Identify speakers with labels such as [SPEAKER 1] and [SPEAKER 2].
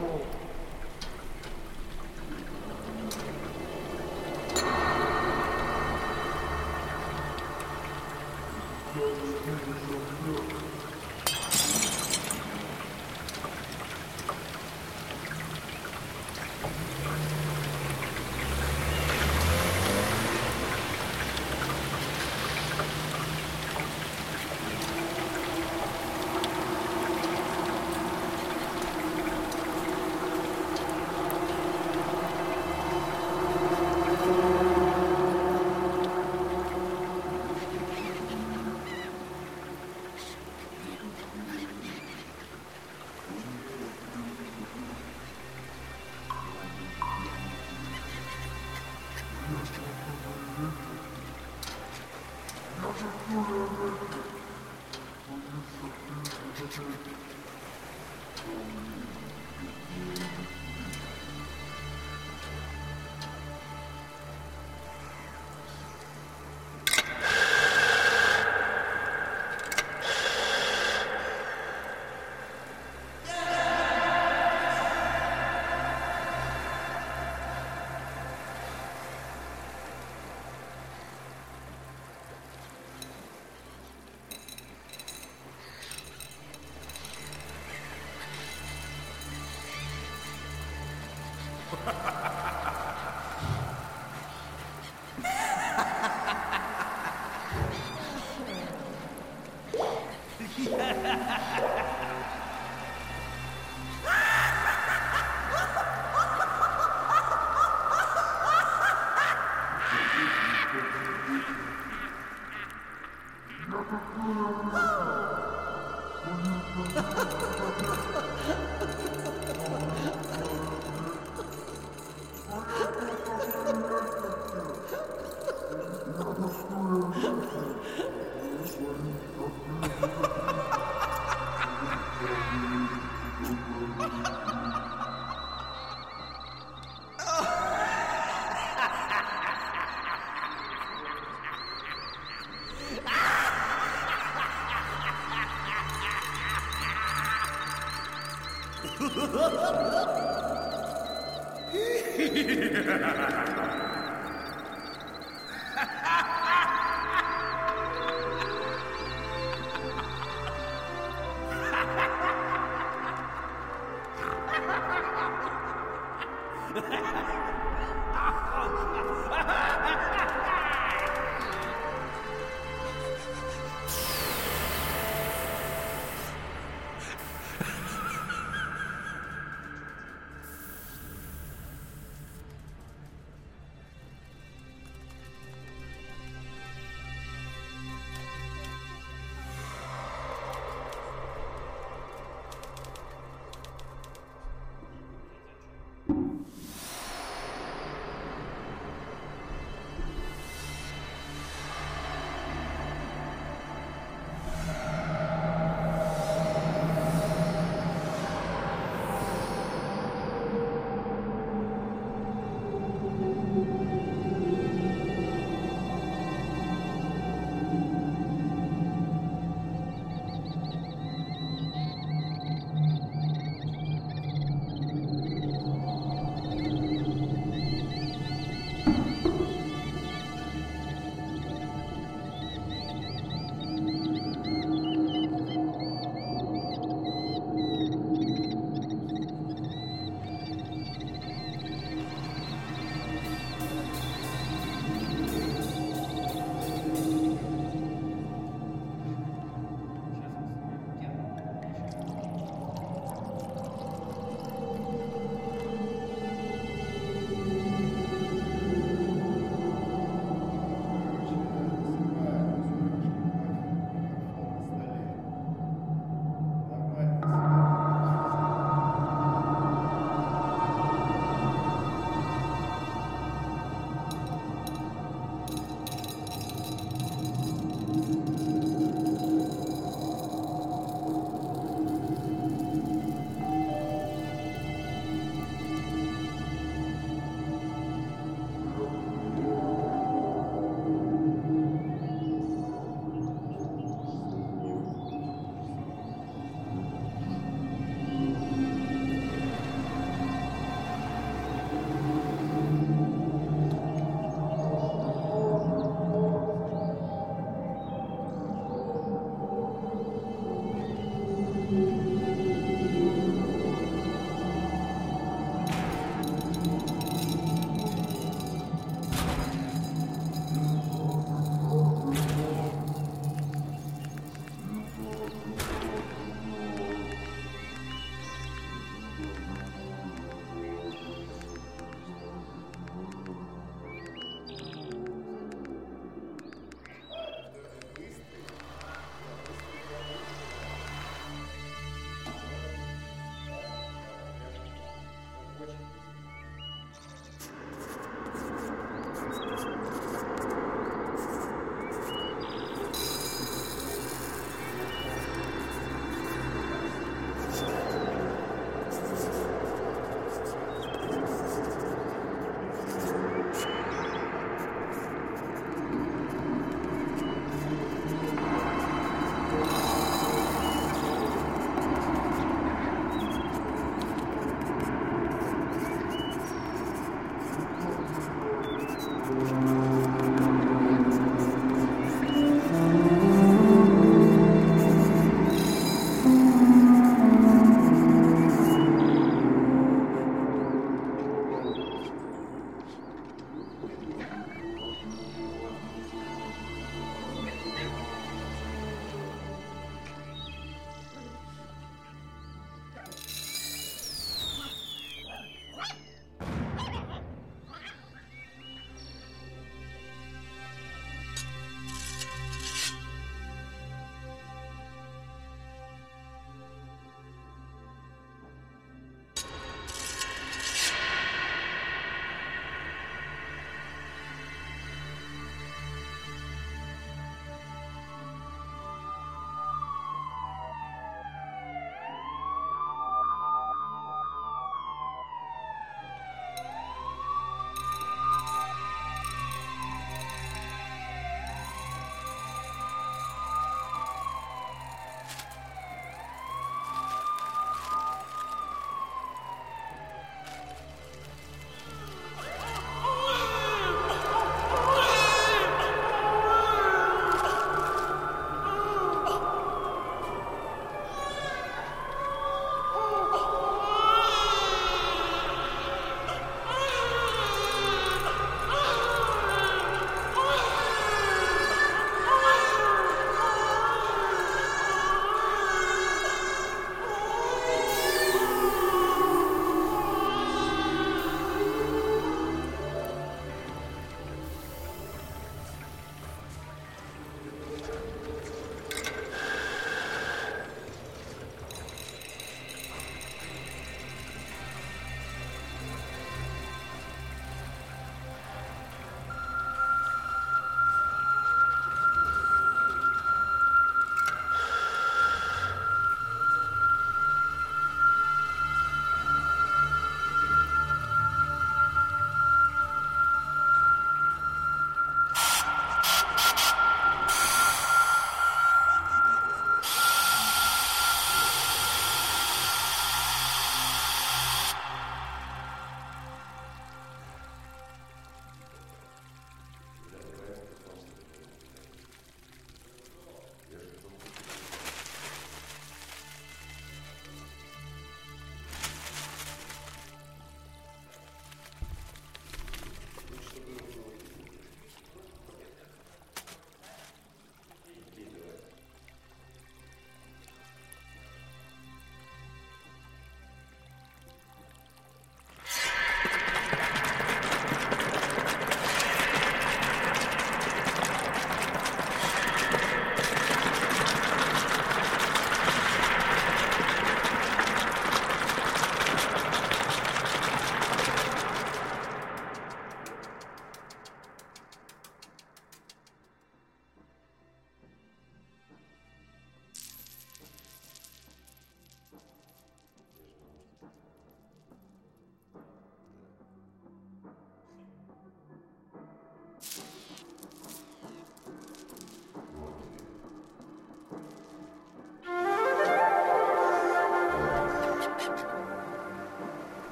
[SPEAKER 1] 뭐 Ha ha ha ha!